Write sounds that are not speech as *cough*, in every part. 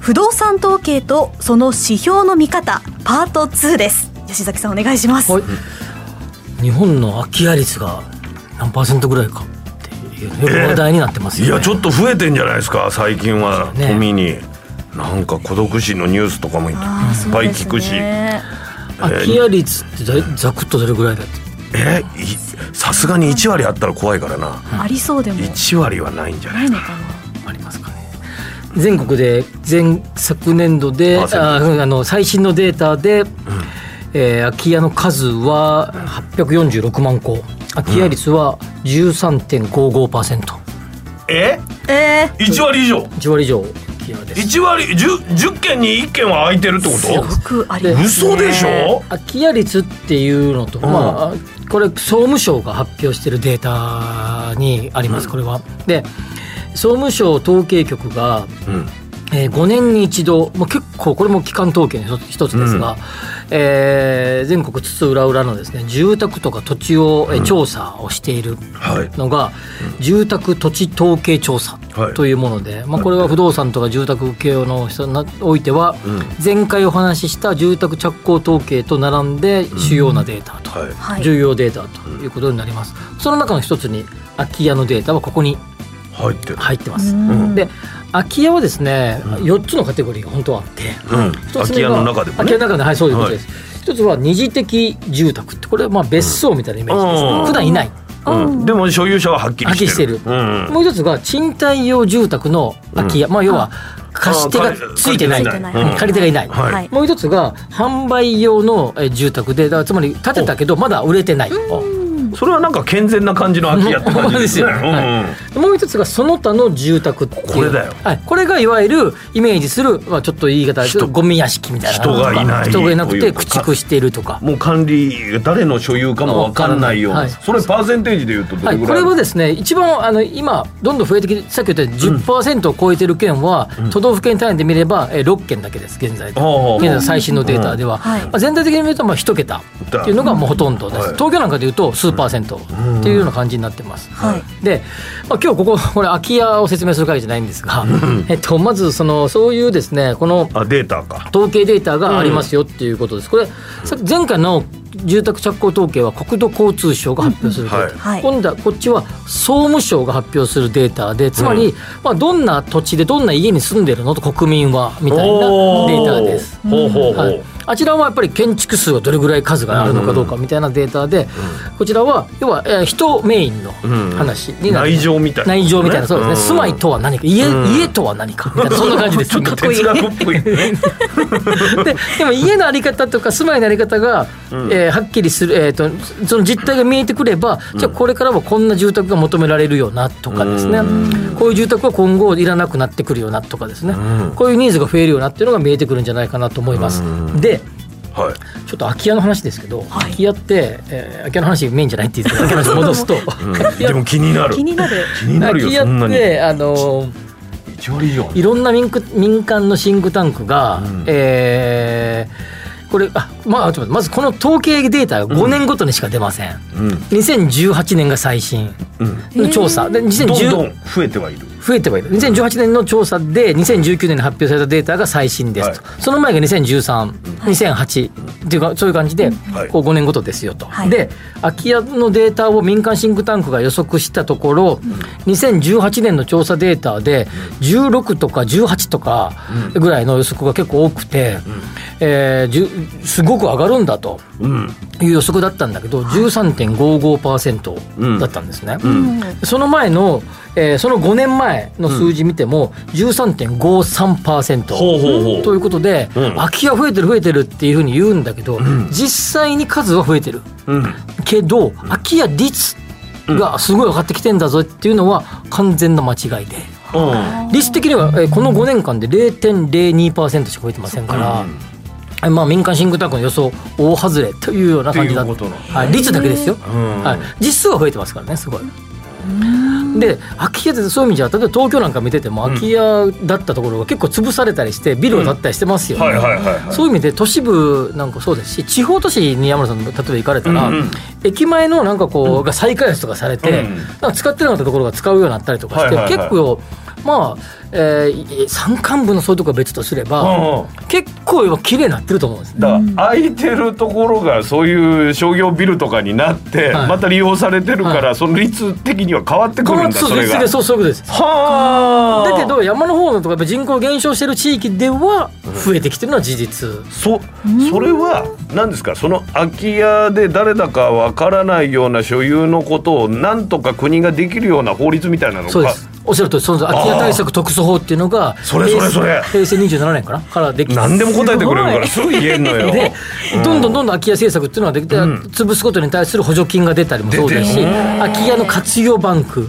不動産統計とその指標の見方パート2です。吉崎さんお願いします、はい、日本の空き家率が何パーセントぐらいかっていう話題になってますよね、いやちょっと増えてんじゃないですか最近は。ね。富に、なんか孤独死のニュースとかもいっぱい聞くし、ね。空き家率ってざざくっとどれぐらいだって。えいさすがに1割あったら怖いからな。ありそうでも。1割はないんじゃなな。いいのかな。ありますかね全国で前昨年度でパーセントああの最新のデータで、えー空き家の数は846万戸空き家率は13.55%、え？え1割以上？1割以上空き家です。1割？10, 10件に1件は空いてるってこと？くありますね。嘘でしょ？空き家率っていうのと、まあこれ総務省が発表しているデータにあります、これは。で総務省統計局が、うん。えー5年に一度、まあ、結構これも基幹統計の一つですが、えー全国津々浦々のですね住宅とか土地を、えー調査をしているはい。のが、住宅土地統計調査はい。というもので、まあ、これは不動産とか住宅系の人においては、前回お話しした住宅着工統計と並んで主要なデータと、はい。はい。重要データということになります。その中の一つに空き家のデータはここに入ってる。入ってます。うん。で空き家はですね、4つのカテゴリーが本当はあって、空き家の中でもね。空き家の中ではいそうい。うことです。一つは二次的住宅ってこれはまあ別荘みたいなイメージです、うん。普段いない。うん。でも所有者ははっきりしてる。はっきりしてる。うんもう一つが賃貸用住宅の空き家、まあ要は貸し手がついてない。あ借りてない。うん。借り手がいない、もう一つが販売用のえー住宅でつまり建てたけどまだ売れてない、それはなんか健全な感じの空き家って感じですよ *laughs* うんはもう一つがその他の住宅っていう。これだよ。はい、これがいわゆるイメージする、まあ、ちょっと言い方です。けど人。ゴミ屋敷みたいな。人がいない人がいなくて駆逐しているとか。もう管理誰の所有かも分からないような、はい。それパーセンテージでいうとどはい、れぐらい、これはですね一番あの今どんどん増えてきてさっき言った10%を超えてる県は、都道府県単位で見ればえー6県だけです現在現在の最新のデータでは、はい。まあ、全体的に見るとまあ1桁っていうのがもうほとんどです、はい。東京なんかでいうと数パーセントっていうような感じになってます、はい。で、まあ、今日こここれ空き家を説明する会じゃないんですが、えっと、まずそのそういうですねこのあデータか。統計データがありますよっていうことです。これさ前回の住宅着工統計は国土交通省が発表するデータ、うん。はい。今度はこっちは総務省が発表するデータでつまり、まあ、どんな土地でどんな家に住んでるのと国民はみたいなデータです。ほうほうほう、はい、あちらはやっぱり建築数がどれぐらい数があるのかどうかみたいなデータで、こちらは要は、えー人メインの話になる、内情みたいな。内情みたいなそうですね、ん。住まいとは何か。家,、家とは何か。みたいなそんな感じです。ちょっと哲学っぽいね。*laughs* ででも家のあり方とか住まいのあり方が、えーはっきりする、えー、とその実態が見えてくれば、じゃあこれからはこんな住宅が求められるよなとかですね、こういう住宅は今後いらなくなってくるよなとかですね、こういうニーズが増えるよなっていうのが見えてくるんじゃないかなと思います。ではい。ちょっと空き家の話ですけど、はい。空き家って、えー空き家の話メインじゃないって言って空き家の話戻すと、空き家でも気になる。気になる。気になる空き家よそんなに。ってあの1割以上。いろんな民区民間のシンクタンクが、えーこれあまあちょっと待ってまずこの統計データが5年ごとにしか出ません、うん。2018年が最新うん。の調査、でどんど2010ん増えてはいる増えてはいる。2018年の調査で2019年に発表されたデータが最新ですと、はその前が2013、2008っていうかそういう感じで、はい。こう5年ごとですよと、はい。で空き家のデータを民間シンクタンクが予測したところ、2018年の調査データで16とか18とかぐらいの予測が結構多くて、えーすごく上がるんだと。うん。いう予測だったんだけど13.55%だったんですね。その前の、えーその5年前の数字見ても13.53%、ほうほうほう。ということで、うん。空き家増えてる増えてるっていうふうに言うんだけど、実際に数は増えてる。うん。けど空き家率がすごい上がってきてんだぞっていうのは完全な間違いで。うん。率的には、えーこの5年間で0.02%しか増えてませんから、えまあ、民間シンクタンクの予想大外れというような感じだっていうことなのはい、率だけですよ、ん。はい、実数は増えてますからねすごい。で空き家ってそういう意味じゃ例えば東京なんか見てても空き家だったところが結構潰されたりしてビルが建ったりしてますよね、そういう意味で都市部なんかそうですし地方都市に山田さん例えば行かれたら、うんうん。駅前のなんかこう、が再開発とかされて、うん。なんか使ってなかったところが使うようになったりとかして、はいはいはい。結構まあ、えー、山間部のそういうところは別とすれば、うんうん。結構今綺麗になってると思うんです。ね。だから空いてるところがそういう商業ビルとかになって、はい。また利用されてるから、はその率的には変わってくるんだそうそれが。そうそういうことです。はあ。だけど山の方のとかやっぱ人口減少してる地域では増えてきてるのは事実。そそれは何ですか？その空き家で誰だかわからないような所有のことをなんとか国ができるような法律みたいなのがそうです。おっしゃるとり、その空き家対策特措法っていうのが、それそれそれ平成平成27年かなからできて。何でも答えてくれるからすぐ言えんのよ。*laughs* で、どんどんどんどん空き家政策っていうのはできて、潰すことに対する補助金が出たりもそうですし、空き家の活用バンク、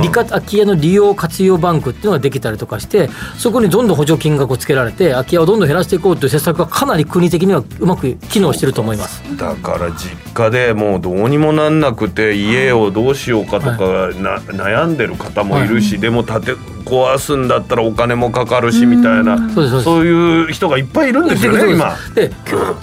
利活空き家の利用活用バンクっていうのができたりとかして、そこにどんどん補助金がこうつけられて、空き家をどんどん減らしていこうという施策がかなり国的にはうまく機能してると思います。だから実家でもうどうにもなんなくて家をどうしようかとかな、悩んでる方もいるし、でも建て壊すんだったらお金もかかるしみたいな。そうですそうです。そういう人がいっぱいいるんですよね今。で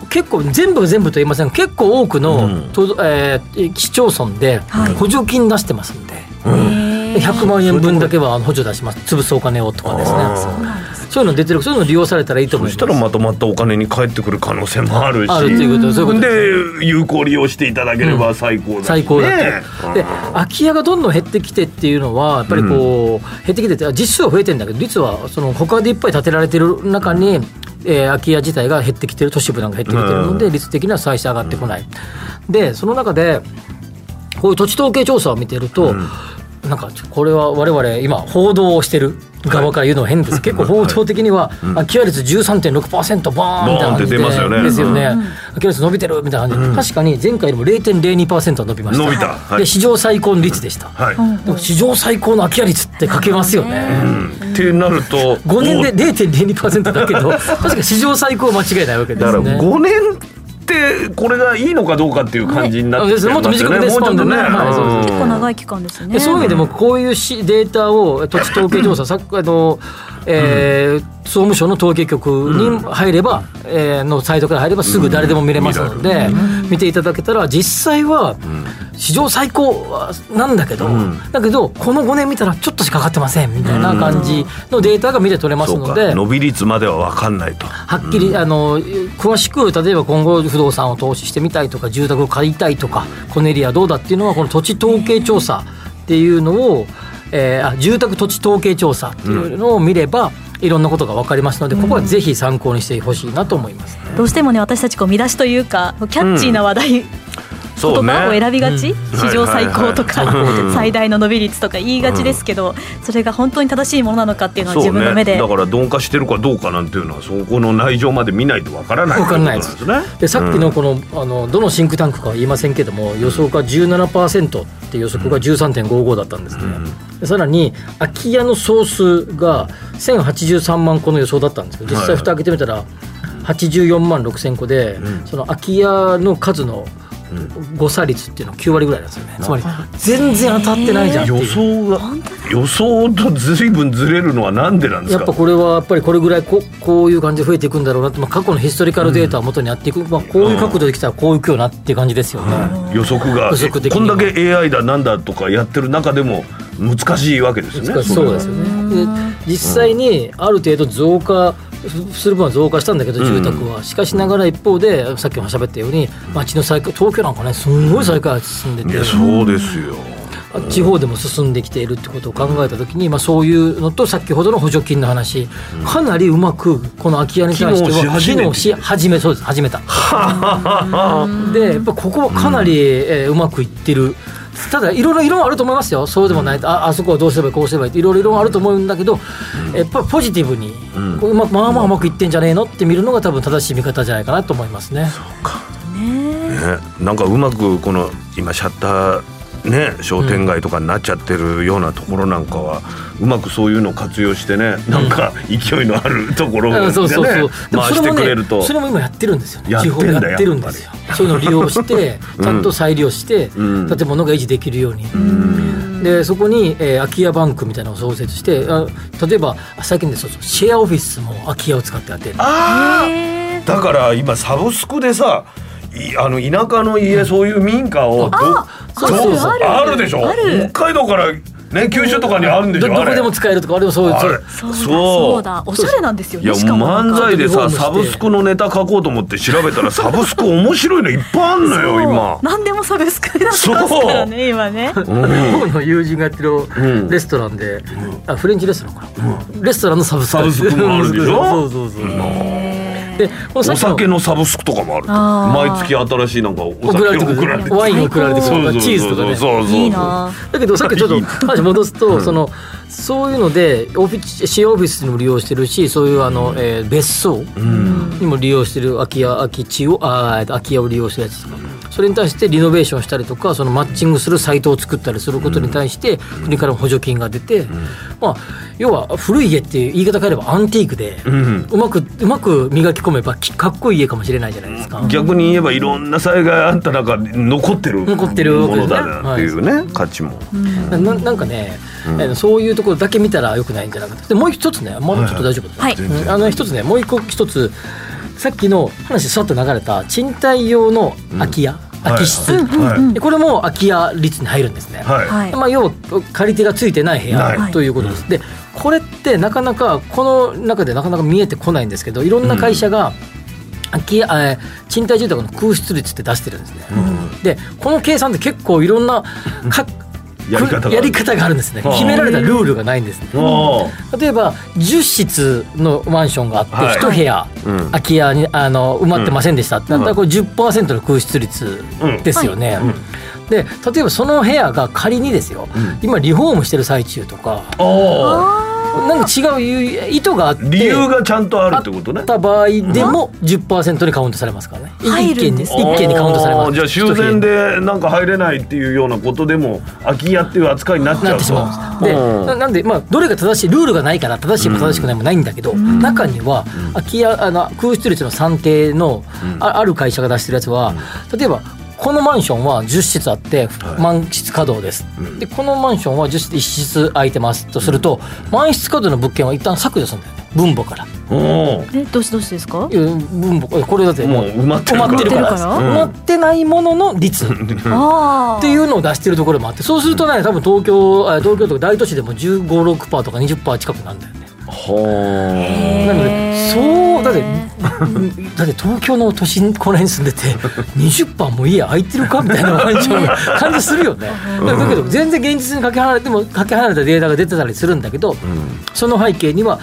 結構全部が全部と言いませんが結構多くの、とえー市町村ではい。補助金出してますんで、で100万円分だけは補助出します。潰すお金をとかですねそういうの出てるそういうの利用されたらいいと思います。そしたらまとまったお金に返ってくる可能性もあるし。あるということそういうことで有効利用していただければ最高だし、ね最高だって、うんで空き家がどんどん減ってきてっていうのはやっぱりこう、減ってきてて実数は増えてるんだけど実はその他でいっぱい建てられてる中に、えー空き家自体が減ってきてる都市部なんか減ってきてるので、率的には最初上がってこない、でその中でこういう土地統計調査を見てると、なんかこれは我々今報道をしてる側から言うのは変です、結構報道的には空き家率13.6%バーンみたいな感じボーンって出ますよね。でですよね、空き家率伸びてるみたいな感じ。で、確かに前回よりも0.02%伸びました。伸びた。はい。で史上最高の率でした、はい、でも史上最高の空き家率って書けますよね、うん。ってなると5年で0.02%だけど確か史上最高は間違いないわけでだからすね5年ってこれがいいのかどうかっていう感じになってもっとますよね。短くスパンでね。結構長い期間ですね。でそういう意味でもこういうしデータを土地統計調査さっきあの、えー総務省の統計局に入れば、えーのサイトから入ればすぐ誰でも見れますので、見ていただけたら実際は史上最高なんだけど、だけどこの5年見たらちょっとしかかかってませんみたいな感じのデータが見て取れますので。か。伸び率までは分かんないと。はっきり、あの詳しく例えば今後不動産を投資してみたいとか住宅を買いたいとかこのエリアどうだっていうのはこの土地統計調査っていうのを、えーあ住宅土地統計調査っていうのを見れば、いろんなことが分かりますのでここはぜひ参考にしてほしいなと思います。どうしてもね私たちこう見出しというかキャッチーな話題、そう言葉をね。選びがち、うん。史上最高とか、はいはいはい最大の伸び率とか言いがちですけど、それが本当に正しいものなのかっていうのは自分の目で、ねだから鈍化してるかどうかなんていうのはそこの内情まで見ないと分からないわからないですね。でさっきのこの,、あのどのシンクタンクかは言いませんけども予想が17%って予測が13.55だったんですね、でさらに空き家の総数が1083万個の予想だったんですけど実はい。際蓋開けてみたら84万6千個で、その空き家の数の誤差率っていうのは9割ぐらいなんですよね。つまり全然当たってないじゃん予想が予想とずいぶんずれるのはなんでなんですか？やっぱこれはやっぱりこれぐらいここういう感じで増えていくんだろうなって、まあ、過去のヒストリカルデータを元にやっていく、まあ、こういう角度できたらこういくよなっていう感じですよね。予測が予測的にこんだけ AI だなんだとかやってる中でも難しいわけですよね。そうですよね。で実際にある程度増加する分は増加したんだけど住宅は、しかしながら一方でさっきも喋ったように街の再開東京なんかねすんごい再開発進んでて。そうですよ。地方でも進んできているってことを考えたときに、まあ、そういうのと先ほどの補助金の話、かなりうまくこの空き家に対しては機能し始めそうです始めた。でやっぱここはかなり、えーうまくいってる。ただいろいろいろいろあると思いますよ。そうでもない。とああそこはどうすればこうすればいいって。いろいろいろあると思うんだけど、やっぱりポジティブに、こううままあまあうまくいってんじゃねえのって見るのが多分正しい見方じゃないかなと思いますね。ね、なんかうまくこの今シャッターね商店街とかになっちゃってるようなところなんかは、うまくそういうのを活用してねなんか勢いのあるところでね、うん。そうそうそう。回してそれもくれるとねそれも今やってるんですよね。地方でやってるんですよ。そういうのを利用してちゃんと再利用してうん。建物が維持できるように、でそこに、えー空き家バンクみたいなのを創設してあ例えば最近でそうそうシェアオフィスも空き家を使ってやってるあへあだから今サブスクでさいあの田舎の家、そういう民家をどそうそうある。あるでしょ？北海道からね九州とかにあるんでしょ？あれどどこでも使えるとかあれもそういうあれ。そうそう。だ。おしゃれなんですよいやねしかもなんか漫才でさサブスクのネタ書こうと思って調べたら *laughs* サブスク面白いのいっぱいあんのよ今。何でもサブスクになってますからね今ねうん。僕の友人がやってるん。レストランで、あフレンチレストランかな、レストランのサブスク。サブスクもあるでしょ？*laughs* そうそうそうでお酒のサブスクとかもある毎月新しいなんかお送酒られてくる。送られてワイン送られてくる。チーズとかね。そうそうそうそう。いいな。だけどさっきちょっと話戻すと、そのそういうのでオフィスシェアオフィスにも利用してるしそういうあの、えー別荘にも利用してる空き家空き地をあ空き家を利用してるやつとかそれに対してリノベーションしたりとかそのマッチングするサイトを作ったりすることに対して国からも補助金が出て、まあ要は古い家っていう言い方変えればアンティークで、ん。うまくうまく磨き込めばきかっこいい家かもしれないじゃないですか。逆に言えばいろんな災害あった中残ってる残ってるわけものだなっていうね価値も。ななんかね、えーそういうところだけ見たらよくないんじゃないかとでもう一つねもうちょっと大丈夫、はい。うん。あの一つねもう一個一つさっきの話さっと流れた賃貸用の空き家、空き室、はいでこれも空き家率に入るんですね、はい。はい。まあ、要は借り手がついてない部屋ということです。でこれってなかなかこの中でなかなか見えてこないんですけどいろんな会社が、空き家えー賃貸住宅の空室率って出してるんですね。でこの計算って結構いろんな *laughs* かやり方があるやり方があるんですね。はあ。決められたルールがないんですね。例えば10室のマンションがあってはい。1部屋、うん。空き家にあの埋まってませんでしたってなったらこれ10%の空室率ですよね。で例えばその部屋が仮にですよ、今リフォームしてる最中とかなんか違う意図があって理由がちゃんとあるってことね。あった場合でも10%にカウントされますからね。入一件にるんですね一件にカウントされます。じゃあ修繕でなんか入れないっていうようなことでも空き家っていう扱いになっちゃうと。なってしまうんです。ななんでまあどれが正しいルールがないから正しいも正しくないもないんだけど、中には空き家あの空室率の算定のあある会社が出してるやつは例えばこのマンションは10室あって満室稼働です、でこのマンションは10室1室空いてます。とすると、満室稼働の物件は一旦削除するんだよね。分母から。えどうしどうしですか？分母。これだってもう埋まってるから。埋まってないものの率。っていうのを出してるところもあってそうするとね多分東京あ東京とか大都市でも1 5 6とか20%近くなんだよね。はなのでそうだって *laughs* だって東京の都心この辺に住んでて20%も家空いてるかみたいな感じ感じするよね。だけど全然現実にかけ離れてもかけ離れたデータが出てたりするんだけど、その背景には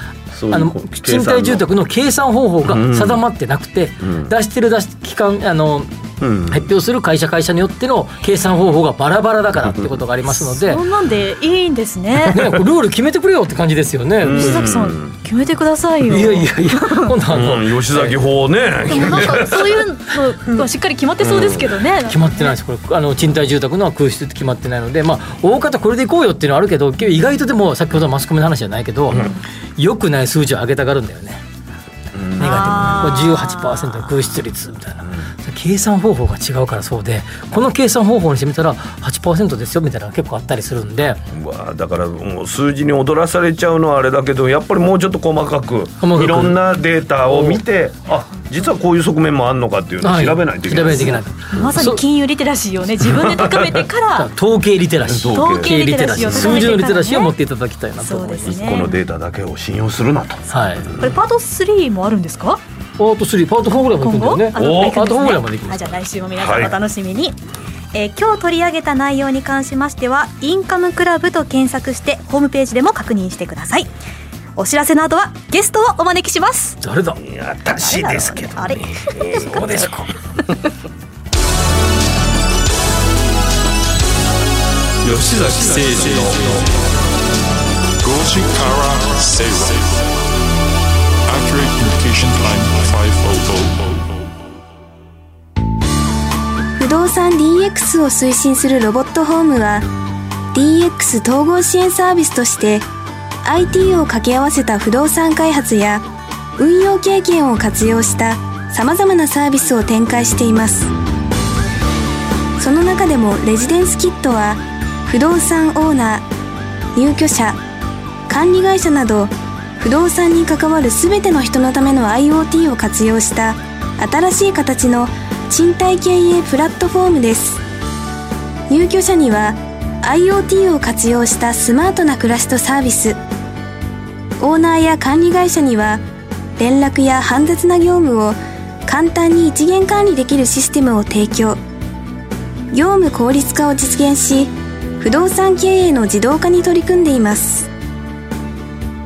あの賃貸住宅の計算方法が定まってなくて、ん。出してる出し期間あの、うん発表する会社会社によっての計算方法がバラバラだからってことがありますので、そんなんでいいんですね。*laughs* ね、ルール決めてくれよって感じですよね。吉崎さん決めてくださいよ。いやいやいや今度あの、うん。吉崎法ね。でもなんかそういうのがしっかり決まってそうですけどね、決まってないです。これあの賃貸住宅の空室って決まってないのでまあ大方これでいこうよっていうのはあるけど意外とでも先ほどのマスコミの話じゃないけど、良くない数字を上げたがるんだよね。ネガティブこれ18%の空室率みたいな、計算方法が違うからそうでこの計算方法にしてみたら8%ですよみたいなのが結構あったりするんで。うわだからもう数字に踊らされちゃうのはあれだけどやっぱりもうちょっと細かく細かく。いろんなデータを見てあ実はこういう側面もあんのかっていうのを調べないといけない、調べないといけない。まさに金融リテラシーをね *laughs* 自分で高めてから統計リテラシー。統計。リテラシー数字のリテラシーを持っていただきたいなと思います。すね。このデータだけを信用するなと。はい。これパート3もあるんですか？パート3パート4ぐらいまで行くんだよね。今後？あのおパート4行くんですね。ぐらいまで行きますあじゃあ来週も皆さんお楽しみに、えー今日取り上げた内容に関しましてはインカムクラブと検索してホームページでも確認してください。お知らせの後はゲストをお招きします。誰だ？いや私ですけどあれ？そうですか？*laughs* 吉崎誠二の5時から正論不動産 DX を推進するロボットホームは DX 統合支援サービスとして IT を掛け合わせた不動産開発や運用経験を活用したさまざまなサービスを展開しています。その中でもレジデンスキットは不動産オーナー入居者管理会社など不動産に関わる全ての人のための IoT を活用した新しい形の賃貸経営プラットフォームです。入居者には IoT を活用したスマートな暮らしとサービス。オーナーや管理会社には連絡や煩雑な業務を簡単に一元管理できるシステムを提供。業務効率化を実現し不動産経営の自動化に取り組んでいます。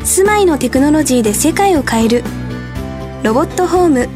住まいのテクノロジーで世界を変える。ロボットホーム